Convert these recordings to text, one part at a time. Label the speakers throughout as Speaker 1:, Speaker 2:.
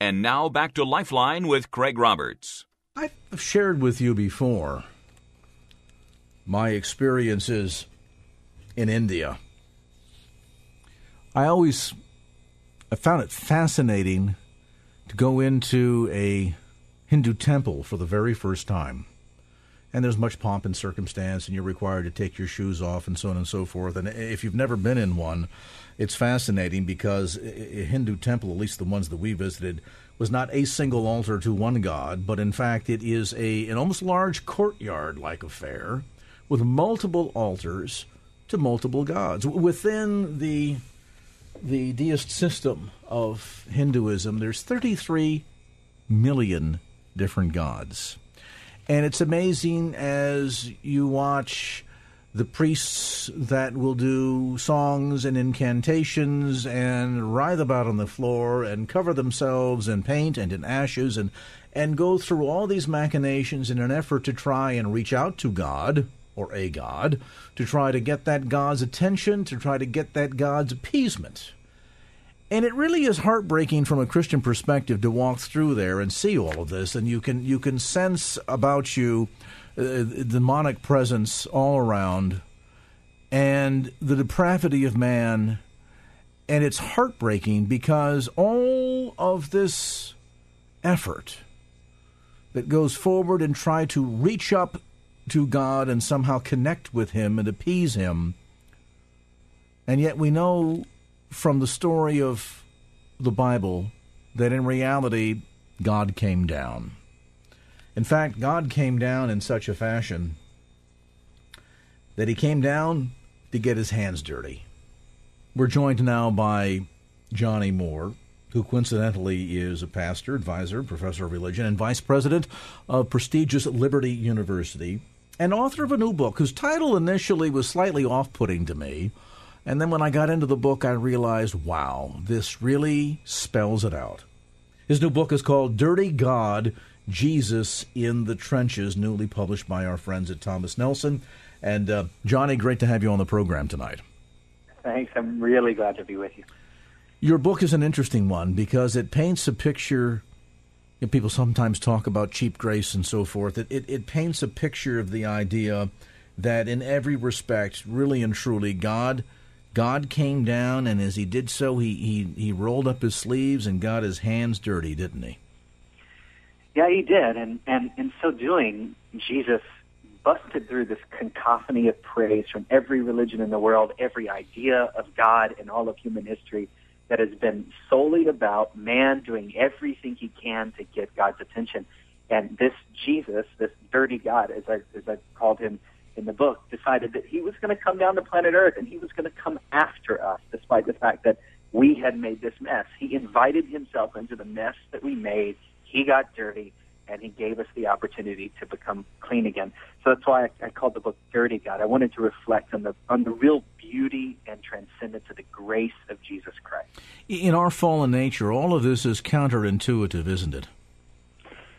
Speaker 1: And now back to Lifeline with Craig Roberts.
Speaker 2: I've shared with you before my experiences in India. I always I found it fascinating to go into a Hindu temple for the very first time. And there's much pomp and circumstance, and you're required to take your shoes off and so on and so forth. And if you've never been in one, it's fascinating because a Hindu temple, at least the ones that we visited, was not a single altar to one god, but in fact it is a an almost large courtyard like affair with multiple altars to multiple gods within the the deist system of Hinduism. There's 33 million different gods, and it's amazing as you watch the priests that will do songs and incantations and writhe about on the floor and cover themselves in paint and in ashes and and go through all these machinations in an effort to try and reach out to God or a God to try to get that God's attention, to try to get that God's appeasement. And it really is heartbreaking from a Christian perspective to walk through there and see all of this, and you can you can sense about you uh, demonic presence all around, and the depravity of man. And it's heartbreaking because all of this effort that goes forward and try to reach up to God and somehow connect with Him and appease Him. And yet we know from the story of the Bible that in reality, God came down. In fact, God came down in such a fashion that he came down to get his hands dirty. We're joined now by Johnnie Moore, who coincidentally is a pastor, advisor, professor of religion, and vice president of prestigious Liberty University, and author of a new book whose title initially was slightly off putting to me. And then when I got into the book, I realized, wow, this really spells it out. His new book is called Dirty God Jesus in the Trenches, newly published by our friends at Thomas Nelson. And uh, Johnnie, great to have you on the program tonight.
Speaker 3: Thanks. I'm really glad to be with you.
Speaker 2: Your book is an interesting one because it paints a picture. You know, people sometimes talk about cheap grace and so forth. It, it, it paints a picture of the idea that in every respect, really and truly, God God came down, and as he did so, he, he, he rolled up his sleeves and got his hands dirty, didn't he?
Speaker 3: Yeah, he did, and and in so doing, Jesus busted through this cacophony of praise from every religion in the world, every idea of God in all of human history that has been solely about man doing everything he can to get God's attention. And this Jesus, this dirty God, as I as I called him in the book, decided that he was going to come down to planet Earth and he was going to come after us, despite the fact that we had made this mess. He invited himself into the mess that we made he got dirty, and he gave us the opportunity to become clean again. So that's why I, I called the book Dirty God. I wanted to reflect on the on the real beauty and transcendence of the grace of Jesus Christ.
Speaker 2: In our fallen nature, all of this is counterintuitive, isn't it?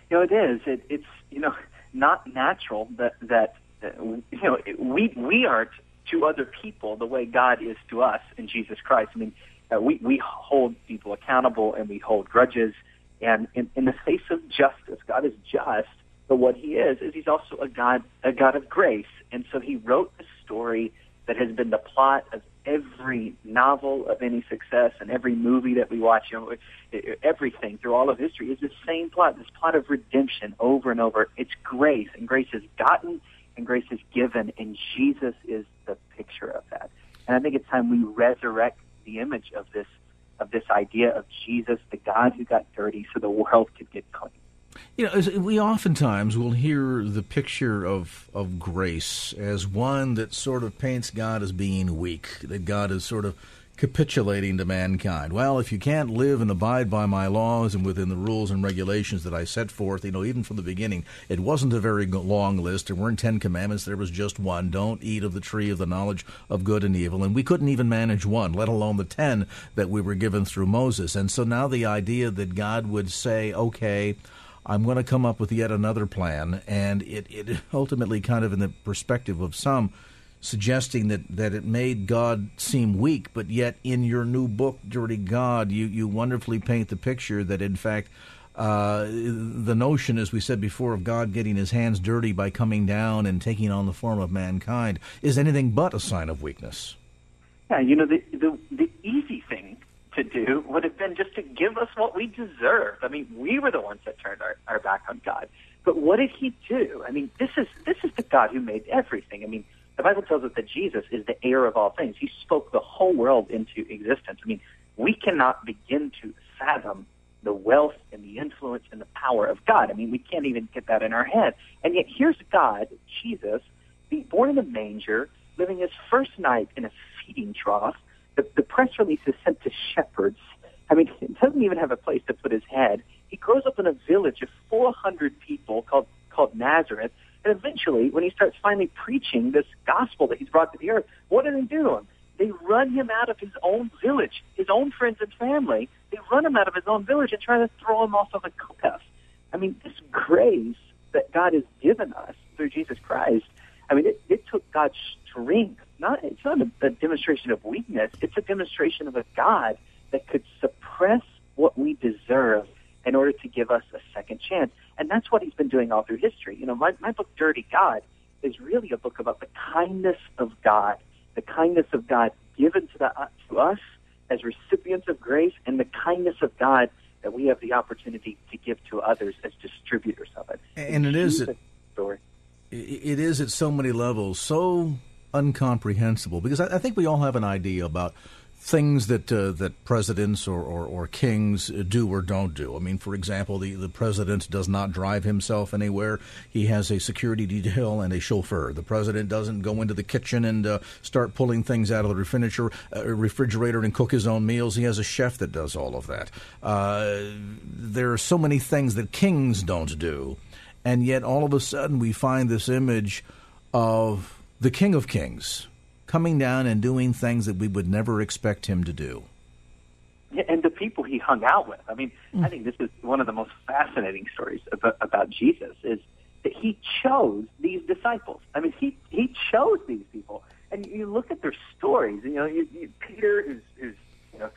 Speaker 3: You know, it is. It, it's you know not natural that that uh, you know we we aren't to other people the way God is to us in Jesus Christ. I mean, uh, we we hold people accountable and we hold grudges and in, in the face of justice, God is just, but what He is is He's also a God, a God of grace. And so He wrote a story that has been the plot of every novel of any success and every movie that we watch. You know, everything through all of history is the same plot. This plot of redemption over and over. It's grace, and grace is gotten, and grace is given, and Jesus is the picture of that. And I think it's time we resurrect the image of this of this idea of Jesus, the God who got dirty so the world could get clean.
Speaker 2: You know, we oftentimes will hear the picture of, of grace as one that sort of paints God as being weak, that God is sort of capitulating to mankind. Well, if you can't live and abide by my laws and within the rules and regulations that I set forth, you know, even from the beginning, it wasn't a very long list. There weren't Ten Commandments. There was just one: don't eat of the tree of the knowledge of good and evil. And we couldn't even manage one, let alone the ten that we were given through Moses. And so now the idea that God would say, "Okay." I'm going to come up with yet another plan, and it, it ultimately kind of in the perspective of some suggesting that, that it made God seem weak, but yet in your new book, Dirty God, you, you wonderfully paint the picture that, in fact, uh, the notion, as we said before, of God getting his hands dirty by coming down and taking on the form of mankind is anything but a sign of weakness.
Speaker 3: Yeah, you know, the, the, the easy thing to do would have been just to give us what we deserved. I mean, we were the ones that turned our, our back on God. But what did he do? I mean, this is this is the God who made everything. I mean, the Bible tells us that Jesus is the heir of all things. He spoke the whole world into existence. I mean, we cannot begin to fathom the wealth and the influence and the power of God. I mean, we can't even get that in our head. And yet here's God, Jesus, being born in a manger, living his first night in a feeding trough. The, the press release is sent to shepherds. I mean, he doesn't even have a place to put his head. He grows up in a village of 400 people called called Nazareth. And eventually, when he starts finally preaching this gospel that he's brought to the earth, what do they do to him? They run him out of his own village, his own friends and family. They run him out of his own village and try to throw him off of a cliff. I mean, this grace that God has given us through Jesus Christ, I mean, it, it took God's strength. Not it's not a, a demonstration of weakness. It's a demonstration of a God that could suppress what we deserve in order to give us a second chance. And that's what he's been doing all through history. You know, my, my book, Dirty God, is really a book about the kindness of God, the kindness of God given to, the, uh, to us as recipients of grace, and the kindness of God that we have the opportunity to give to others as distributors of it.
Speaker 2: And it is
Speaker 3: a story.
Speaker 2: It is at so many levels so incomprehensible because I, I think we all have an idea about things that uh, that presidents or, or, or, kings do or don't do. I mean, for example, the, the president does not drive himself anywhere. He has a security detail and a chauffeur. The president doesn't go into the kitchen and uh, start pulling things out of the refrigerator, uh, refrigerator and cook his own meals. He has a chef that does all of that. Uh, there are so many things that kings don't do. And yet, all of a sudden, we find this image of the King of Kings coming down and doing things that we would never expect him to do.
Speaker 3: Yeah, and the people he hung out with. I mean, mm. I think this is one of the most fascinating stories about, about Jesus is that he chose these disciples. I mean, he he chose these people, and you look at their stories. You know, you, you, Peter, who's, who's you know,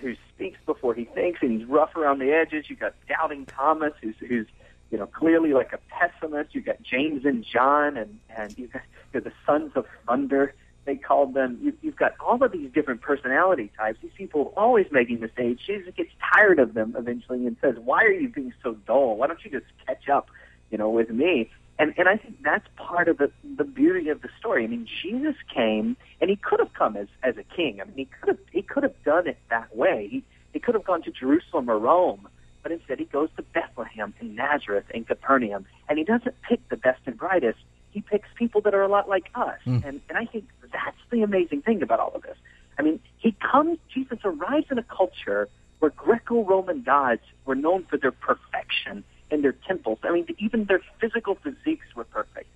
Speaker 3: who speaks before he thinks, and he's rough around the edges. You got doubting Thomas, who's who's you know clearly like a pessimist. You got James and John, and and you got you know, the sons of thunder they called them. You, you've got all of these different personality types. These people are always making mistakes. Jesus gets tired of them eventually and says, "Why are you being so dull? Why don't you just catch up, you know, with me?" And and I think that's part of the the beauty of the story. I mean, Jesus came, and he could have come as as a king. I mean, he could have he could have done it that way. He he could have gone to Jerusalem or Rome, but instead he goes to Bethlehem and Nazareth and Capernaum, and he doesn't pick the best and brightest he picks people that are a lot like us. Mm. And, and I think that's the amazing thing about all of this. I mean, he comes, Jesus arrives in a culture where Greco Roman gods were known for their perfection in their temples. I mean, even their physical physiques were perfect.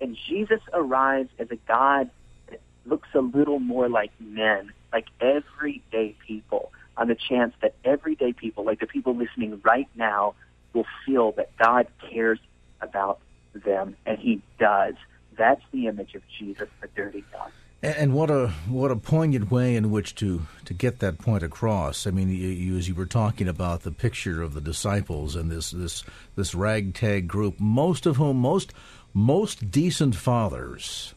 Speaker 3: And Jesus arrives as a God that looks a little more like men, like everyday people, on the chance that everyday people, like the people listening right now, will feel that God cares about them, and he does. That's the image of Jesus, the dirty God.
Speaker 2: And what a what a poignant way in which to, to get that point across. I mean, you, you, as you were talking about the picture of the disciples and this this this ragtag group, most of whom most most decent fathers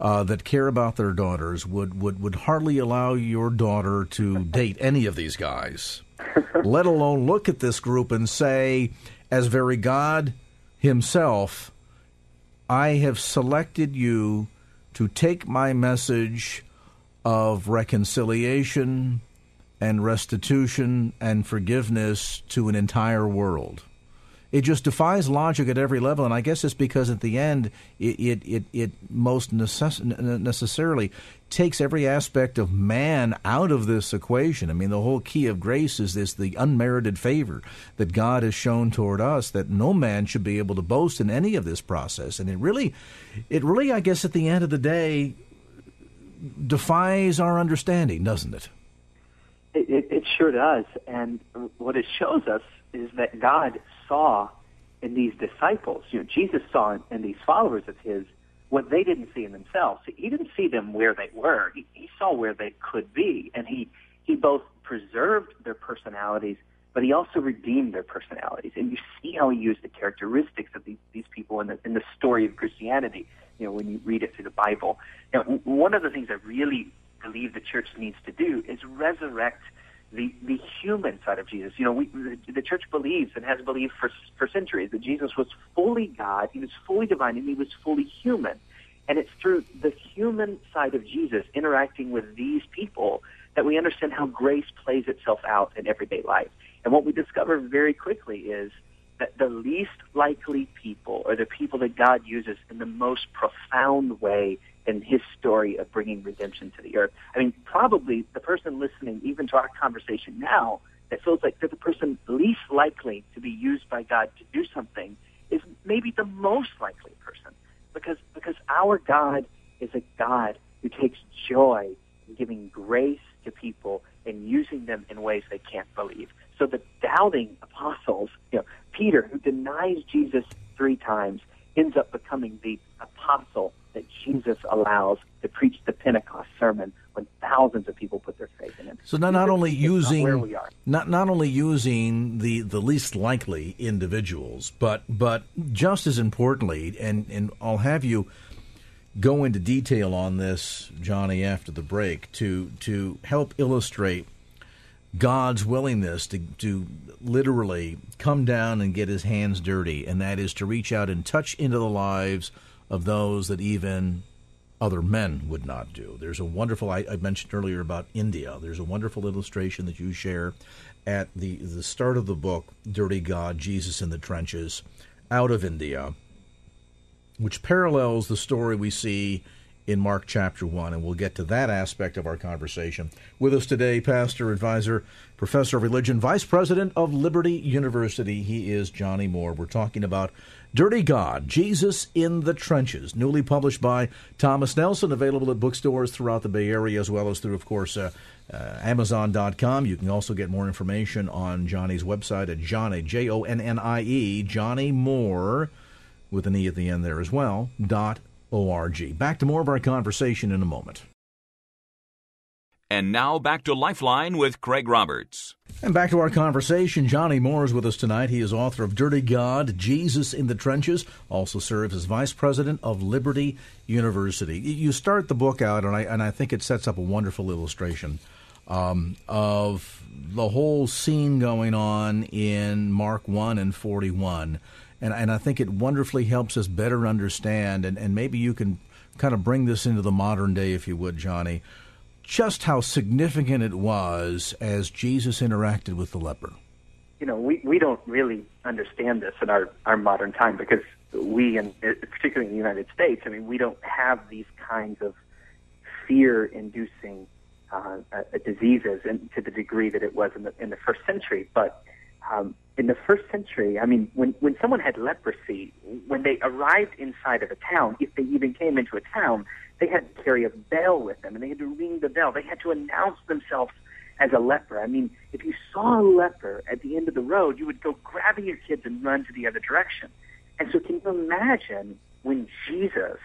Speaker 2: uh, that care about their daughters would, would would hardly allow your daughter to date any of these guys, let alone look at this group and say, as very God himself, I have selected you to take my message of reconciliation and restitution and forgiveness to an entire world. It just defies logic at every level, and I guess it's because at the end it it it, it most necess- necessarily takes every aspect of man out of this equation. I mean, the whole key of grace is this the unmerited favor that God has shown toward us that no man should be able to boast in any of this process. And it really, it really, I guess, at the end of the day, defies our understanding, doesn't it?
Speaker 3: It, it, it sure does. And what it shows us is that God saw in these disciples, you know, Jesus saw in, in these followers of his what they didn't see in themselves. He didn't see them where they were. He, he saw where they could be, and he he both preserved their personalities, but he also redeemed their personalities. And you see how he used the characteristics of these these people in the in the story of Christianity. You know, when you read it through the Bible. Now, one of the things I really believe the church needs to do is resurrect the the human side of Jesus. You know, we the, the church believes and has believed for for centuries that Jesus was fully God, he was fully divine, and he was fully human. And it's through the human side of Jesus interacting with these people that we understand how grace plays itself out in everyday life. And what we discover very quickly is that the least likely people are the people that God uses in the most profound way in his story of bringing redemption to the earth. I mean, probably the person listening even to our conversation now that feels like they're the person least likely to be used by God to do something is maybe the most likely person because because our God is a God who takes joy in giving grace to people and using them in ways they can't believe. So the doubting apostles, you know, Peter, who denies Jesus three times, ends up becoming the apostle that Jesus allows to preach the Pentecost sermon when thousands of people put their faith in him.
Speaker 2: So not, not only using not, not not only using the, the least likely individuals, but but just as importantly, and, and I'll have you go into detail on this, Johnnie, after the break to to help illustrate God's willingness to, to literally come down and get his hands dirty, and that is to reach out and touch into the lives of those that even other men would not do. There's a wonderful, I, I mentioned earlier about India, there's a wonderful illustration that you share at the, the start of the book, Dirty God, Jesus in the Trenches, out of India, which parallels the story we see in Mark chapter 1, and we'll get to that aspect of our conversation. With us today, pastor, advisor, professor of religion, vice president of Liberty University. He is Johnnie Moore. We're talking about Dirty God, Jesus in the Trenches, newly published by Thomas Nelson, available at bookstores throughout the Bay Area, as well as through, of course, uh, uh, Amazon.com. You can also get more information on Johnnie's website at Johnnie, J O N N I E, Johnnie Moore, with an E at the end there as well, dot org. Back to more of our conversation in a moment.
Speaker 1: And now back to Lifeline with Craig Roberts.
Speaker 2: And back to our conversation. Johnnie Moore is with us tonight. He is author of Dirty God, Jesus in the Trenches, also serves as vice president of Liberty University. You start the book out, and I, and I think it sets up a wonderful illustration um, of the whole scene going on in Mark 1 and 41 and and I think it wonderfully helps us better understand. And, and maybe you can kind of bring this into the modern day, if you would, Johnnie, just how significant it was as Jesus interacted with the leper.
Speaker 3: You know, we, we don't really understand this in our, our modern time because we, and particularly in the United States, I mean, we don't have these kinds of fear-inducing uh, uh, diseases to the degree that it was in the in the first century. But um, in the first century, I mean, when, when someone had leprosy, when they arrived inside of a town, if they even came into a town, they had to carry a bell with them and they had to ring the bell. They had to announce themselves as a leper. I mean, if you saw a leper at the end of the road, you would go grabbing your kids and run to the other direction. And so can you imagine when Jesus,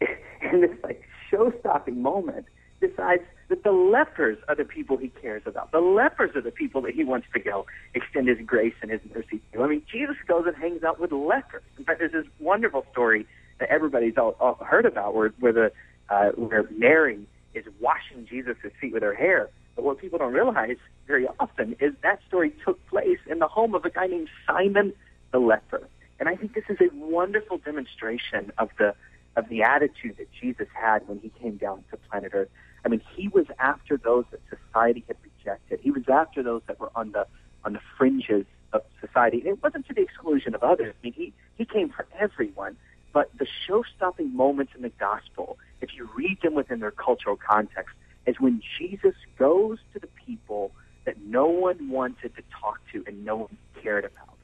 Speaker 3: in this like show-stopping moment, decides that the lepers are the people he cares about. The lepers are the people that he wants to go extend his grace and his mercy to. I mean, Jesus goes and hangs out with lepers. In fact, there's this wonderful story that everybody's all, all heard about where, where, the, uh, where Mary is washing Jesus' feet with her hair. But what people don't realize very often is that story took place in the home of a guy named Simon the leper. And I think this is a wonderful demonstration of the of the attitude that Jesus had when he came down to planet Earth. I mean, he was after those that society had rejected. He was after those that were on the on the fringes of society. It wasn't to the exclusion of others. I mean, he, he came for everyone. But the show-stopping moments in the gospel, if you read them within their cultural context, is when Jesus goes to the people that no one wanted to talk to and no one cared about.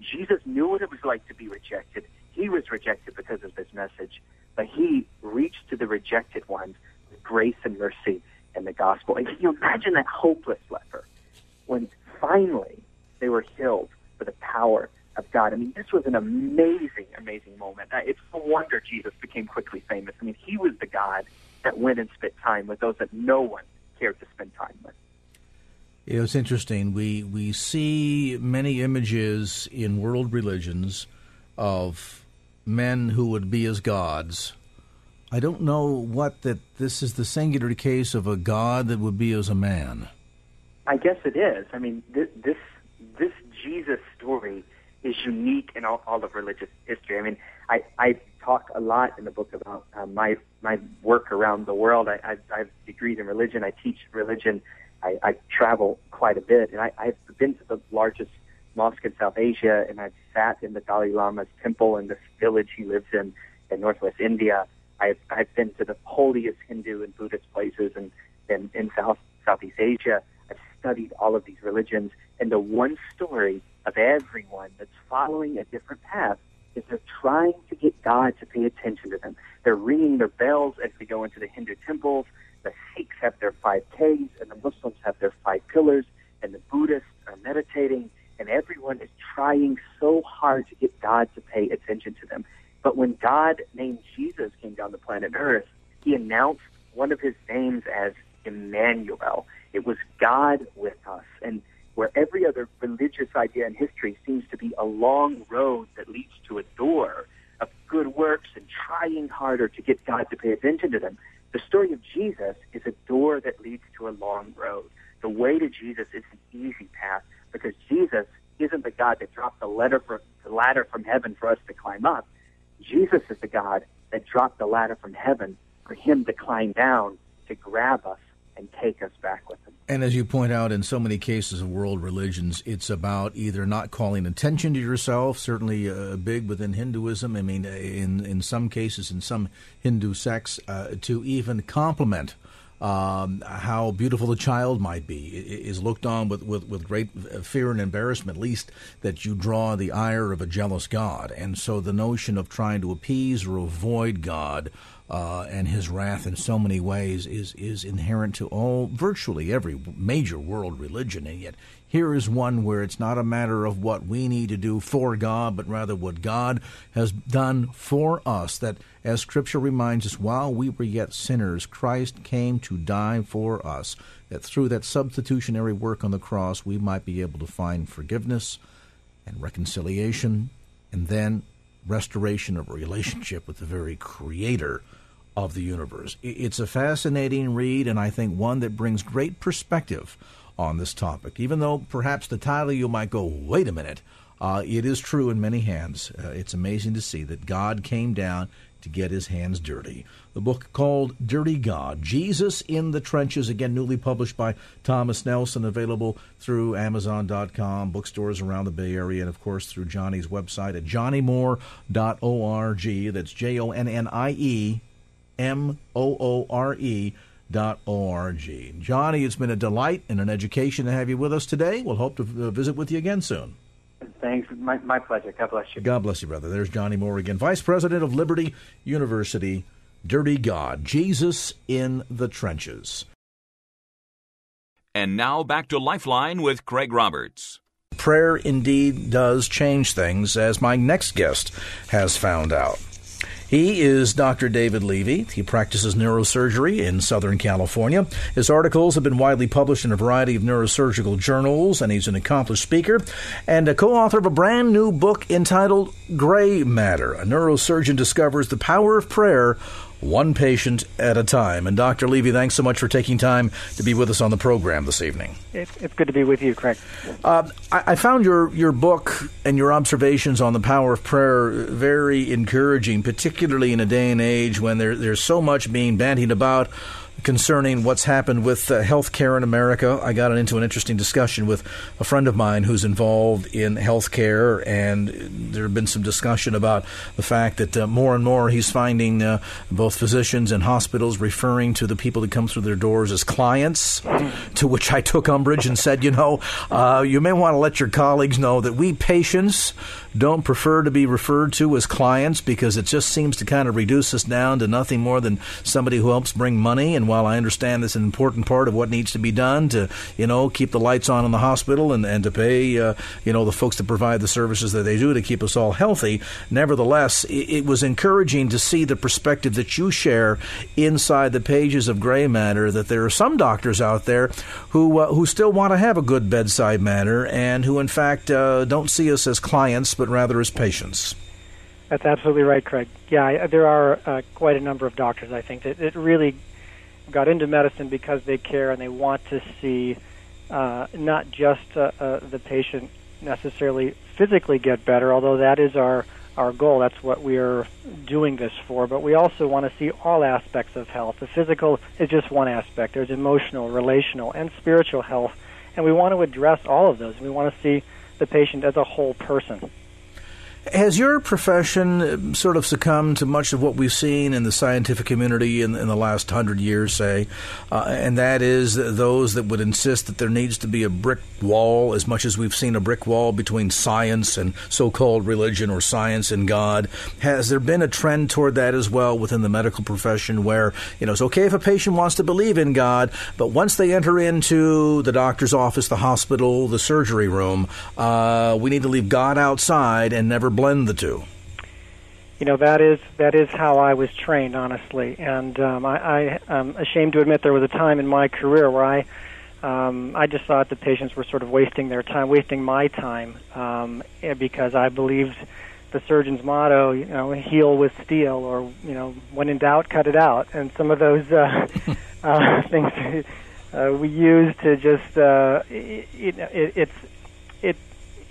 Speaker 3: Jesus knew what it was like to be rejected. He was rejected because of his message, but he reached to the rejected ones grace and mercy and the gospel. And can you imagine that hopeless leper when finally they were healed by the power of God? I mean, this was an amazing, amazing moment. Uh, It's no wonder Jesus became quickly famous. I mean, he was the God that went and spent time with those that no one cared to spend time with.
Speaker 2: It was interesting. We we see many images in world religions of men who would be as gods. I don't know what that this is the singular case of a god that would be as a man.
Speaker 3: I guess it is. I mean, this this, this Jesus story is unique in all, all of religious history. I mean, I, I talk a lot in the book about uh, my my work around the world. I, I, I have degrees in religion. I teach religion. I, I travel quite a bit, and I, I've been to the largest mosque in South Asia, and I've sat in the Dalai Lama's temple in this village he lives in in northwest India. I've I've been to the holiest Hindu and Buddhist places in in, in South Southeast Asia. I've studied all of these religions, and the one story of everyone that's following a different path is they're trying to get God to pay attention to them. They're ringing their bells as they go into the Hindu temples. The Sikhs have their five Ks, and the Muslims have their five pillars, and the Buddhists are meditating, and everyone is trying so hard to get God to pay attention to them. But when God named Jesus came down to planet Earth, he announced one of his names as Emmanuel. It was God with us. And where every other religious idea in history seems to be a long road that leads to a door of good works and trying harder to get God to pay attention to them, the story of Jesus is a door that leads to a long road. The way to Jesus is an easy path because Jesus isn't the God that dropped the ladder, for, the ladder from heaven for us to climb up. Jesus is the God that dropped the ladder from heaven for him to climb down to grab us and take us back with him.
Speaker 2: And as you point out, in so many cases of world religions, it's about either not calling attention to yourself, certainly uh, big within Hinduism. I mean, in, in some cases, in some Hindu sects, uh, to even compliment um, how beautiful the child might be is looked on with, with, with great fear and embarrassment, least that you draw the ire of a jealous God. And so the notion of trying to appease or avoid God uh, and his wrath in so many ways is is inherent to all virtually every major world religion, and yet here is one where it's not a matter of what we need to do for God, but rather what God has done for us. That, as Scripture reminds us, while we were yet sinners, Christ came to die for us. That through that substitutionary work on the cross, we might be able to find forgiveness and reconciliation, and then restoration of a relationship with the very Creator of the universe. It's a fascinating read, and I think one that brings great perspective on this topic. Even though perhaps the title you might go, wait a minute, uh, it is true in many hands. Uh, it's amazing to see that God came down to get his hands dirty. The book called Dirty God Jesus in the Trenches, again, newly published by Thomas Nelson, available through Amazon.com, bookstores around the Bay Area, and of course through Johnnie's website at johnniemore.org. That's J O N N I E M O O R E dot org. Johnnie, it's been a delight and an education to have you with us today. We'll hope to uh, visit with you again soon.
Speaker 3: Thanks. My, my pleasure. God bless you.
Speaker 2: God bless you, brother. There's Johnnie Moore again, Vice President of Liberty University. Dirty God, Jesus in the Trenches.
Speaker 1: And now back to Lifeline with Craig Roberts.
Speaker 2: Prayer indeed does change things, as my next guest has found out. He is Dr. David Levy. He practices neurosurgery in Southern California. His articles have been widely published in a variety of neurosurgical journals, and he's an accomplished speaker and a co author of a brand new book entitled Gray Matter. A neurosurgeon discovers the power of prayer one patient at a time. And Dr. Levy, thanks so much for taking time to be with us on the program this evening.
Speaker 4: It's, it's good to be with you, Craig.
Speaker 2: Uh, I, I, found your, your book and your observations on the power of prayer very encouraging, particularly in a day and age when there, there's so much being bandied about concerning what's happened with uh, health care in America. I got into an interesting discussion with a friend of mine who's involved in health care, and there have been some discussion about the fact that uh, more and more he's finding uh, both physicians and hospitals referring to the people that come through their doors as clients, to which I took umbrage and said, you know, uh, you may want to let your colleagues know that we patients don't prefer to be referred to as clients because it just seems to kind of reduce us down to nothing more than somebody who helps bring money. And while I understand that's an important part of what needs to be done to, you know, keep the lights on in the hospital and, and to pay, uh, you know, the folks that provide the services that they do to keep us all healthy, nevertheless, it, it was encouraging to see the perspective that you share inside the pages of Gray Matter that there are some doctors out there who, uh, who still want to have a good bedside manner and who, in fact, uh, don't see us as clients but rather as patients.
Speaker 4: That's absolutely right, Craig. Yeah, there are uh, quite a number of doctors, I think, that, that really got into medicine because they care and they want to see uh, not just uh, uh, the patient necessarily physically get better, although that is our our goal. That's what we are doing this for. But we also want to see all aspects of health. The physical is just one aspect. There's emotional, relational, and spiritual health, and we want to address all of those. We want to see the patient as a whole person.
Speaker 2: Has your profession uh, sort of succumbed to much of what we've seen in the scientific community in, in the last hundred years, say, uh, and that is those that would insist that there needs to be a brick wall, as much as we've seen a brick wall between science and so-called religion or science and God? Has there been a trend toward that as well within the medical profession, where you know it's okay if a patient wants to believe in God, but once they enter into the doctor's office, the hospital, the surgery room, uh, we need to leave God outside and never blend the two?
Speaker 4: You know that is that is how I was trained, honestly, and um, I, I am ashamed to admit there was a time in my career where I um, I just thought the patients were sort of wasting their time, wasting my time, um, eh, because I believed the surgeon's motto, you know, heal with steel, or you know, when in doubt, cut it out, and some of those uh, uh, things uh, we use to just uh, it, it, it's it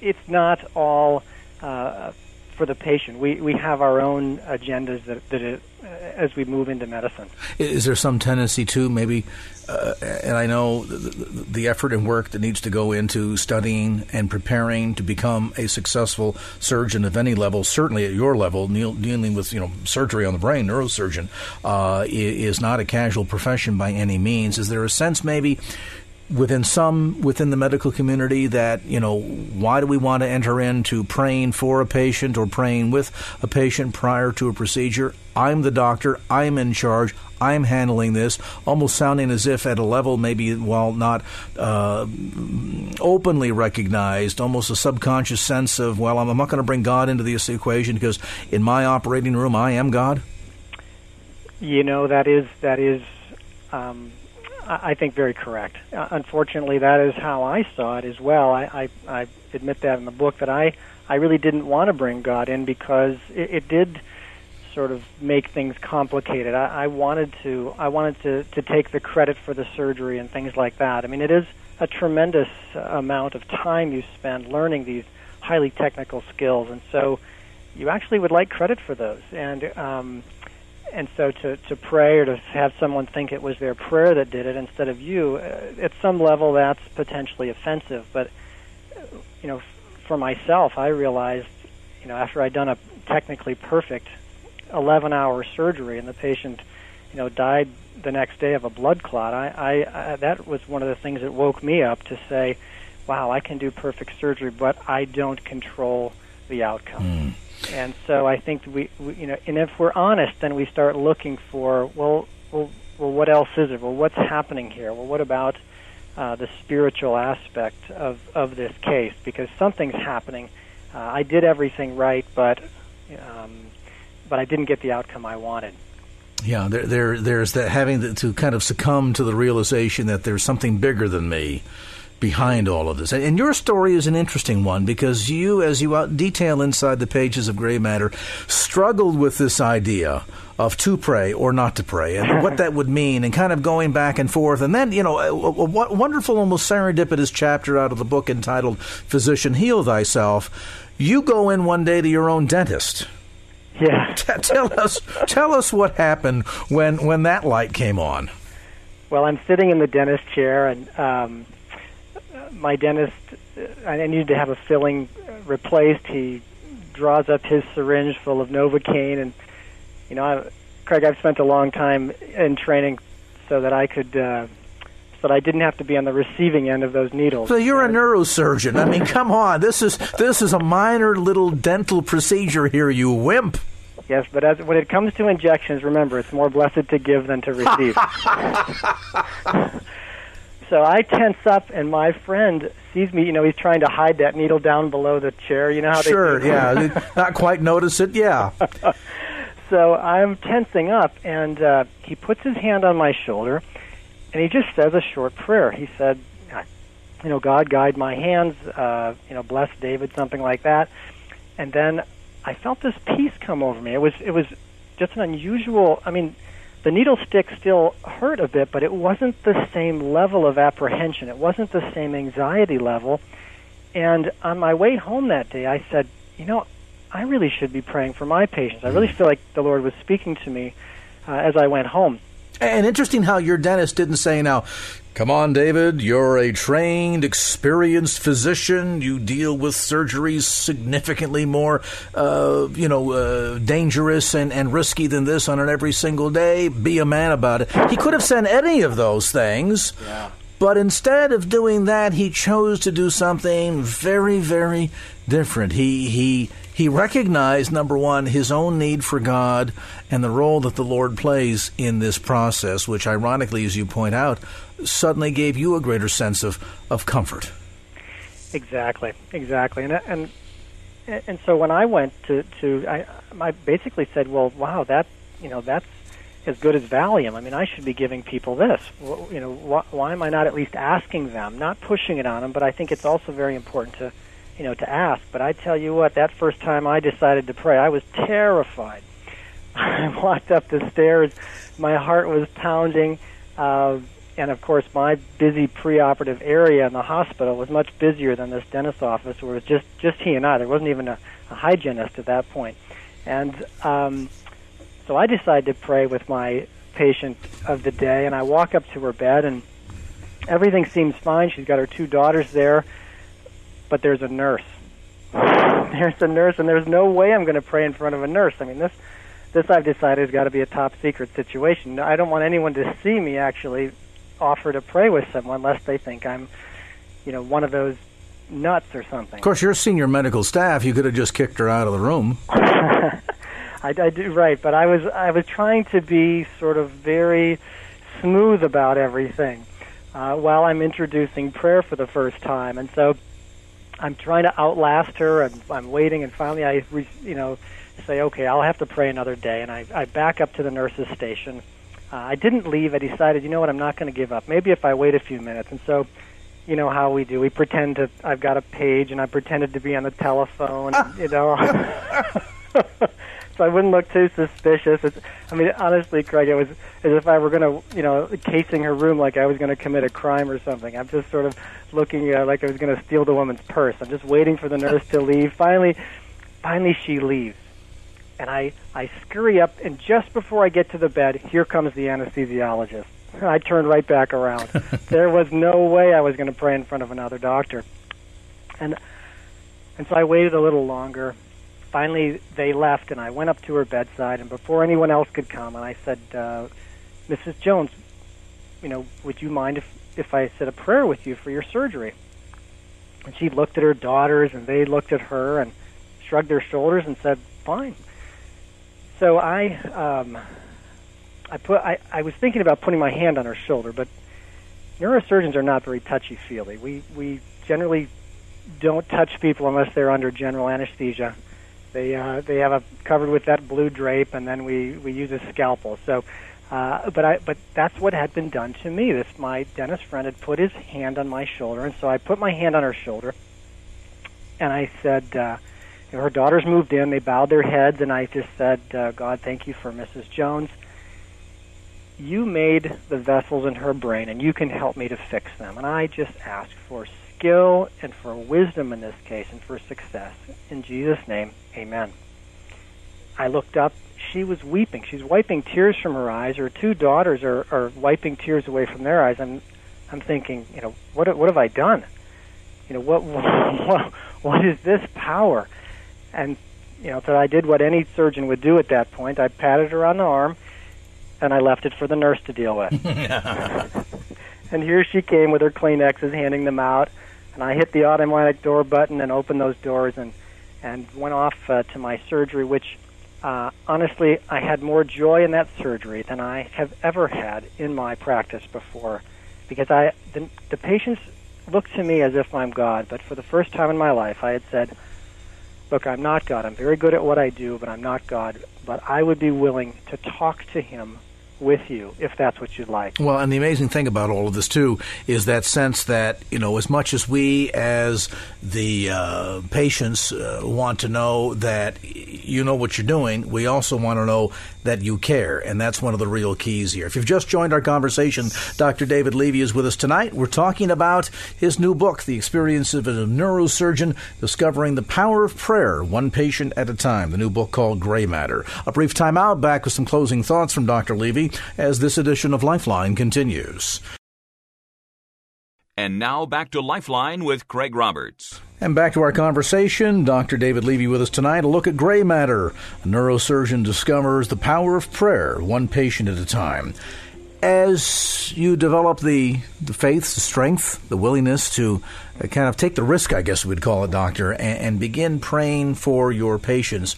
Speaker 4: it's not all for the patient. We we have our own agendas that that it, as we move into medicine.
Speaker 2: Is there some tendency to maybe, uh, and I know the, the, the, effort and work that needs to go into studying and preparing to become a successful surgeon of any level, certainly at your level, dealing with you know surgery on the brain, neurosurgeon, uh, is not a casual profession by any means. Is there a sense maybe? Within some within the medical community that you know why do we want to enter into praying for a patient or praying with a patient prior to a procedure? I'm the doctor. I'm in charge. I'm handling this. Almost sounding as if at a level maybe while not uh, openly recognized almost a subconscious sense of well i'm not going to bring god into this equation because in my operating room i am god.
Speaker 4: You know that is that is um, I think very correct. Uh, unfortunately, that is how I saw it as well. I, I, I admit that in the book that I, I really didn't want to bring God in because it, it did sort of make things complicated. I, I wanted to I wanted to, to take the credit for the surgery and things like that. I mean, it is a tremendous amount of time you spend learning these highly technical skills, and so you actually would like credit for those. And um, and so to to pray or to have someone think it was their prayer that did it instead of you, uh, at some level that's potentially offensive. But uh, you know, for myself, I realized, you know, after I'd done a technically perfect 11-hour surgery and the patient, you know, died the next day of a blood clot, I, I, I that was one of the things that woke me up to say, wow, I can do perfect surgery, but I don't control the outcome. Mm. And so I think we, we, you know, and if we're honest, then we start looking for, well, well, well, what else is it? Well, what's happening here? Well, what about uh, the spiritual aspect of of this case? Because something's happening. Uh, I did everything right, but um, but I didn't get the outcome I wanted.
Speaker 2: Yeah, there, there there's that having to kind of succumb to the realization that there's something bigger than me behind all of this. And your story is an interesting one because you, as you detail inside the pages of Gray Matter, struggled with this idea of to pray or not to pray and what that would mean and kind of going back and forth. And then, you know, a, a, a wonderful, almost serendipitous chapter out of the book entitled Physician Heal Thyself. You go in one day to your own dentist.
Speaker 4: Yeah.
Speaker 2: tell us tell us what happened when when that light came on.
Speaker 4: well, I'm sitting in the dentist chair, and um, my dentist, I needed to have a filling replaced. He draws up his syringe full of Novocaine, and you know, I, Craig, I've spent a long time in training so that I could. Uh, so that I didn't have to be on the receiving end of those needles.
Speaker 2: So you're a neurosurgeon. I mean, come on. This is this is a minor little dental procedure here, you wimp.
Speaker 4: Yes, but as, when it comes to injections, remember it's more blessed to give than to receive. so I tense up, and my friend sees me. You know, he's trying to hide that needle down below the chair. You know how
Speaker 2: sure,
Speaker 4: they
Speaker 2: yeah, not quite notice it. Yeah.
Speaker 4: so I'm tensing up, and uh, he puts his hand on my shoulder, and he just says a short prayer. He said, "You know, God guide my hands. Uh, you know, bless David, something like that." And then I felt this peace come over me. It was it was just an unusual. I mean, the needle stick still hurt a bit, but it wasn't the same level of apprehension. It wasn't the same anxiety level. And on my way home that day, I said, you know, I really should be praying for my patients. I really feel like the Lord was speaking to me uh, as I went home.
Speaker 2: And interesting how your dentist didn't say, now, come on, David, you're a trained, experienced physician. You deal with surgeries significantly more, uh, you know, uh, dangerous and, and risky than this on an every single day. Be a man about it. He could have said any of those things.
Speaker 4: Yeah.
Speaker 2: But instead of doing that, he chose to do something very, very different. He he he recognized number one his own need for God and the role that the Lord plays in this process, which ironically, as you point out, suddenly gave you a greater sense of of comfort.
Speaker 4: Exactly, exactly, and and and so when I went to to I I basically said, well, wow, that you know that's as good as Valium. I mean, I should be giving people this. You know, wh- why am I not at least asking them, not pushing it on them? But I think it's also very important to, you know, to ask. But I tell you what, that first time I decided to pray, I was terrified. I walked up the stairs, my heart was pounding, uh, and of course, my busy preoperative area in the hospital was much busier than this dentist's office, where it was just just he and I. There wasn't even a, a hygienist at that point, and. Um, so I decided to pray with my patient of the day, and I walk up to her bed, and everything seems fine. She's got her two daughters there, but there's a nurse. There's a nurse, and there's no way I'm going to pray in front of a nurse. I mean, this this I've decided has got to be a top secret situation. I don't want anyone to see me actually offer to pray with someone, lest they think I'm, you know, one of those nuts or something.
Speaker 2: Of course, you're senior medical staff. You could have just kicked her out of the room.
Speaker 4: I, I do right, but I was I was trying to be sort of very smooth about everything uh, while I'm introducing prayer for the first time, and so I'm trying to outlast her, and I'm waiting, and finally I, re, you know, say, okay, I'll have to pray another day, and I, I back up to the nurse's station. Uh, I didn't leave. I decided, you know what, I'm not going to give up. Maybe if I wait a few minutes, and so you know how we do. We pretend to. I've got a page, and I pretended to be on the telephone. you know, so I wouldn't look too suspicious. It's, I mean, honestly, Craig, it was as if I were going to, you know, casing her room like I was going to commit a crime or something. I'm just sort of looking uh, like I was going to steal the woman's purse. I'm just waiting for the nurse to leave. Finally, finally, she leaves, and I I scurry up, and just before I get to the bed, here comes the anesthesiologist. I turned right back around. there was no way I was going to pray in front of another doctor, and and so I waited a little longer finally they left and I went up to her bedside and before anyone else could come and I said, uh, Mrs. Jones, you know, would you mind if, if I said a prayer with you for your surgery? And she looked at her daughters and they looked at her and shrugged their shoulders and said, fine. So I, um, I put, I, I was thinking about putting my hand on her shoulder, but neurosurgeons are not very touchy-feely. We, we generally don't touch people unless they're under general anesthesia they uh, they have a covered with that blue drape, and then we we use a scalpel. So, uh, but I but that's what had been done to me. This my dentist friend had put his hand on my shoulder, and so I put my hand on her shoulder, and I said. Uh, her daughters moved in. They bowed their heads, and I just said, uh, "God, thank you for Mrs. Jones. You made the vessels in her brain, and you can help me to fix them." And I just asked for skill and for wisdom in this case, and for success. In Jesus' name, Amen. I looked up. She was weeping. She's wiping tears from her eyes. Her two daughters are, are wiping tears away from their eyes. I'm, I'm thinking, you know, what, what have I done? You know, what, what, what is this power? And, you know, so I did what any surgeon would do at that point. I patted her on the arm, and I left it for the nurse to deal with. and here she came with her Kleenexes, handing them out, and I hit the automatic door button and opened those doors and and went off uh, to my surgery, which uh, honestly, I had more joy in that surgery than I have ever had in my practice before, because I the, the patients looked to me as if I'm God, but for the first time in my life, I had said, "Look, I'm not God. I'm very good at what I do, but I'm not God. But I would be willing to talk to Him with you if that's what you'd like.
Speaker 2: Well, and the amazing thing about all of this too is that sense that you know, as much as we as the uh, patients uh, want to know that you know what you're doing, we also want to know that you care, and that's one of the real keys here. If you've just joined our conversation, Dr. David Levy is with us tonight. We're talking about his new book, The Experience of a Neurosurgeon Discovering the Power of Prayer, One Patient at a Time, the new book called Gray Matter. A brief time out, back with some closing thoughts from Dr. Levy as this edition of Lifeline continues.
Speaker 1: And now back to Lifeline with Craig Roberts.
Speaker 2: And back to our conversation. Dr. David Levy with us tonight. A look at gray matter. A neurosurgeon discovers the power of prayer, one patient at a time. As you develop the, the faith, the strength, the willingness to uh, kind of take the risk, I guess we'd call it, doctor, and, and begin praying for your patients,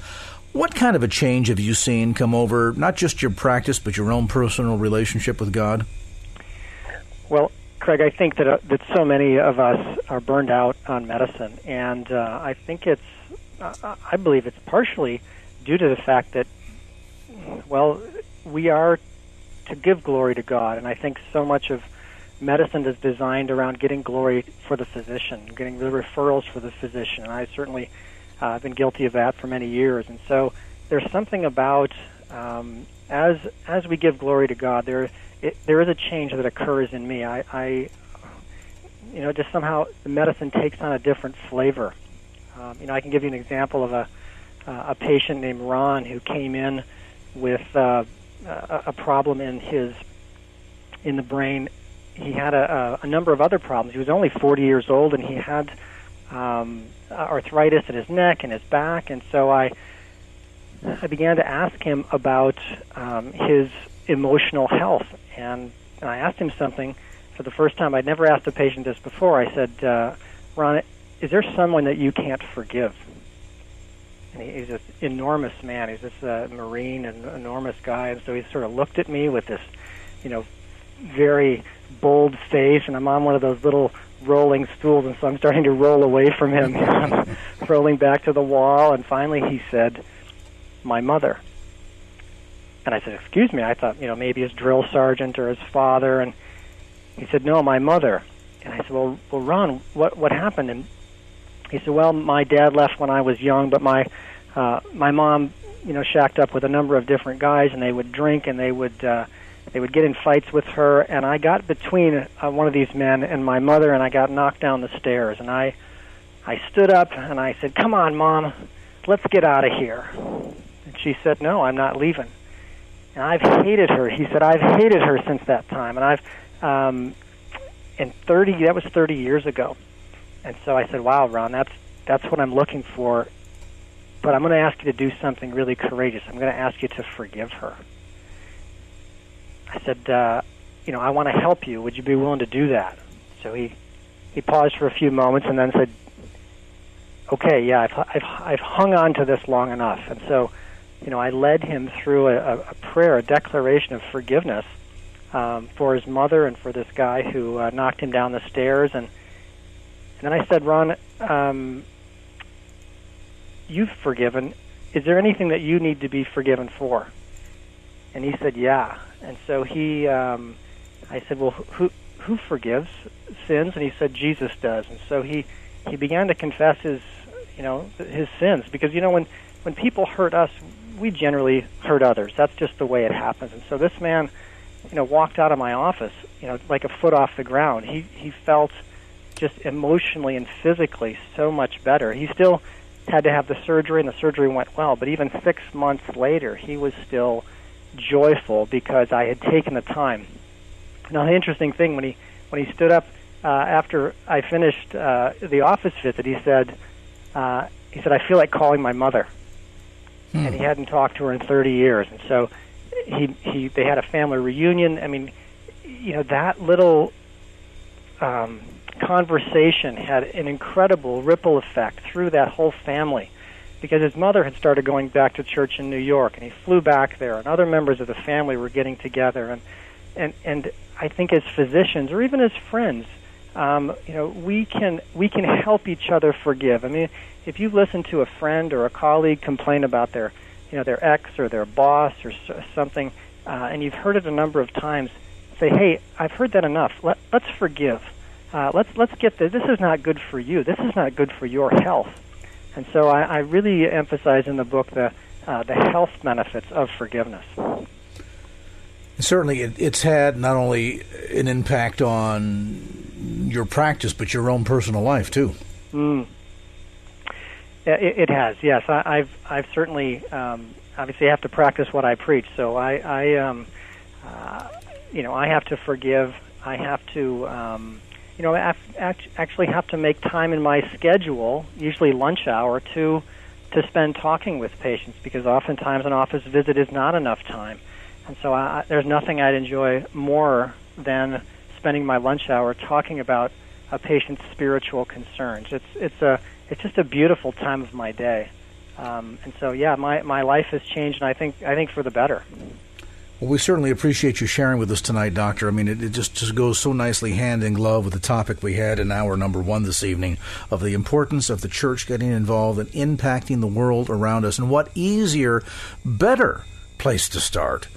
Speaker 2: what kind of a change have you seen come over not just your practice, but your own personal relationship with God?
Speaker 4: Well, Craig, I think that uh, that so many of us are burned out on medicine, and uh, I think it's, uh, I believe it's partially due to the fact that, well, we are to give glory to God, and I think so much of medicine is designed around getting glory for the physician, getting the referrals for the physician, and I certainly uh, have been guilty of that for many years, and so there's something about um, as as we give glory to God, there it, there is a change that occurs in me. I, I, you know, just somehow the medicine takes on a different flavor. Um, you know, I can give you an example of a uh, a patient named Ron who came in with uh, a, a problem in his in the brain. He had a, a, a number of other problems. He was only 40 years old, and he had um, arthritis in his neck and his back. And so I I began to ask him about um, his emotional health and I asked him something for the first time. I'd never asked a patient this before. I said, uh, Ron, is there someone that you can't forgive? And he, he's this enormous man. He's this uh, marine and enormous guy, and so he sort of looked at me with this, you know, very bold face, and I'm on one of those little rolling stools, and so I'm starting to roll away from him, I'm rolling back to the wall, and finally he said, "My mother." And I said, "Excuse me." I thought, you know, maybe his drill sergeant or his father. And he said, "No, my mother." And I said, "Well, well, Ron, what what happened?" And he said, "Well, my dad left when I was young, but my uh, my mom, you know, shacked up with a number of different guys, and they would drink, and they would uh, they would get in fights with her, and I got between uh, one of these men and my mother, and I got knocked down the stairs, and I I stood up and I said, "Come on, mom, let's get out of here." She said, "No, I'm not leaving." and I've hated her. He said I've hated her since that time, and I've um, and thirty that was thirty years ago, and so I said, "Wow, Ron, that's that's what I'm looking for." But I'm going to ask you to do something really courageous. I'm going to ask you to forgive her. I said, uh, "You know, I want to help you. Would you be willing to do that?" So he he paused for a few moments and then said, "Okay, yeah, I've I've, I've hung on to this long enough." And so you know, I led him through a, a prayer, a declaration of forgiveness um, for his mother and for this guy who uh, knocked him down the stairs. And, and then I said, Ron, um, you've forgiven. Is there anything that you need to be forgiven for? And he said, Yeah. And so he, um, I said, Well, who who forgives sins? And he said, Jesus does. And so he he began to confess his, you know, his sins because you know when when people hurt us, we generally hurt others. That's just the way it happens. And so this man, you know, walked out of my office, you know, like a foot off the ground. He he felt just emotionally and physically so much better. He still had to have the surgery, and the surgery went well. But even six months later, he was still joyful because I had taken the time. Now, the interesting thing when he when he stood up uh, after I finished uh, the office visit, he said, uh, "He said I feel like calling my mother," hmm. and he hadn't talked to her in 30 years, and so he he they had a family reunion. I mean, you know that little um, conversation had an incredible ripple effect through that whole family because his mother had started going back to church in New York and he flew back there and other members of the family were getting together and and and I think as physicians or even as friends um, you know we can we can help each other forgive. I mean if you listen to a friend or a colleague complain about their you know their ex or their boss or something uh, and you've heard it a number of times say hey I've heard that enough Let, let's forgive uh, let's let's get this. This is not good for you. This is not good for your health. And so I, I really emphasize in the book the uh, the health benefits of forgiveness.
Speaker 2: Certainly, it, it's had not only an impact on your practice, but your own personal life too.
Speaker 4: Mm. It, it has, yes. I, have I've certainly um, obviously have to practice what I preach. So I, I um, uh, you know, I have to forgive. I have to um, you know, I actually have to make time in my schedule, usually lunch hour, to to spend talking with patients because oftentimes an office visit is not enough time, and so I, there's nothing I'd enjoy more than spending my lunch hour talking about a patient's spiritual concerns. It's it's a it's just a beautiful time of my day, um, and so yeah, my my life has changed, and I think I think for the better.
Speaker 2: Well, we certainly appreciate you sharing with us tonight, Doctor. I mean, it, it, just, just goes so nicely hand in glove with the topic we had in hour number one this evening of the importance of the church getting involved and impacting the world around us. And what easier, better place to start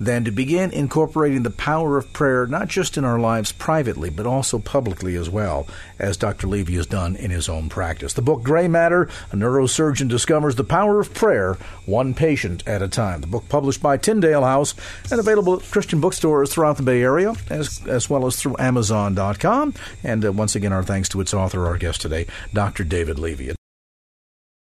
Speaker 2: than to begin incorporating the power of prayer not just in our lives privately, but also publicly as well, as Dr. Levy has done in his own practice. The book Gray Matter, a neurosurgeon discovers the power of prayer one patient at a time. The book published by Tyndale House and available at Christian bookstores throughout the Bay Area, as, as well as through Amazon.com. And uh, once again, our thanks to its author, our guest today, Dr. David Levy.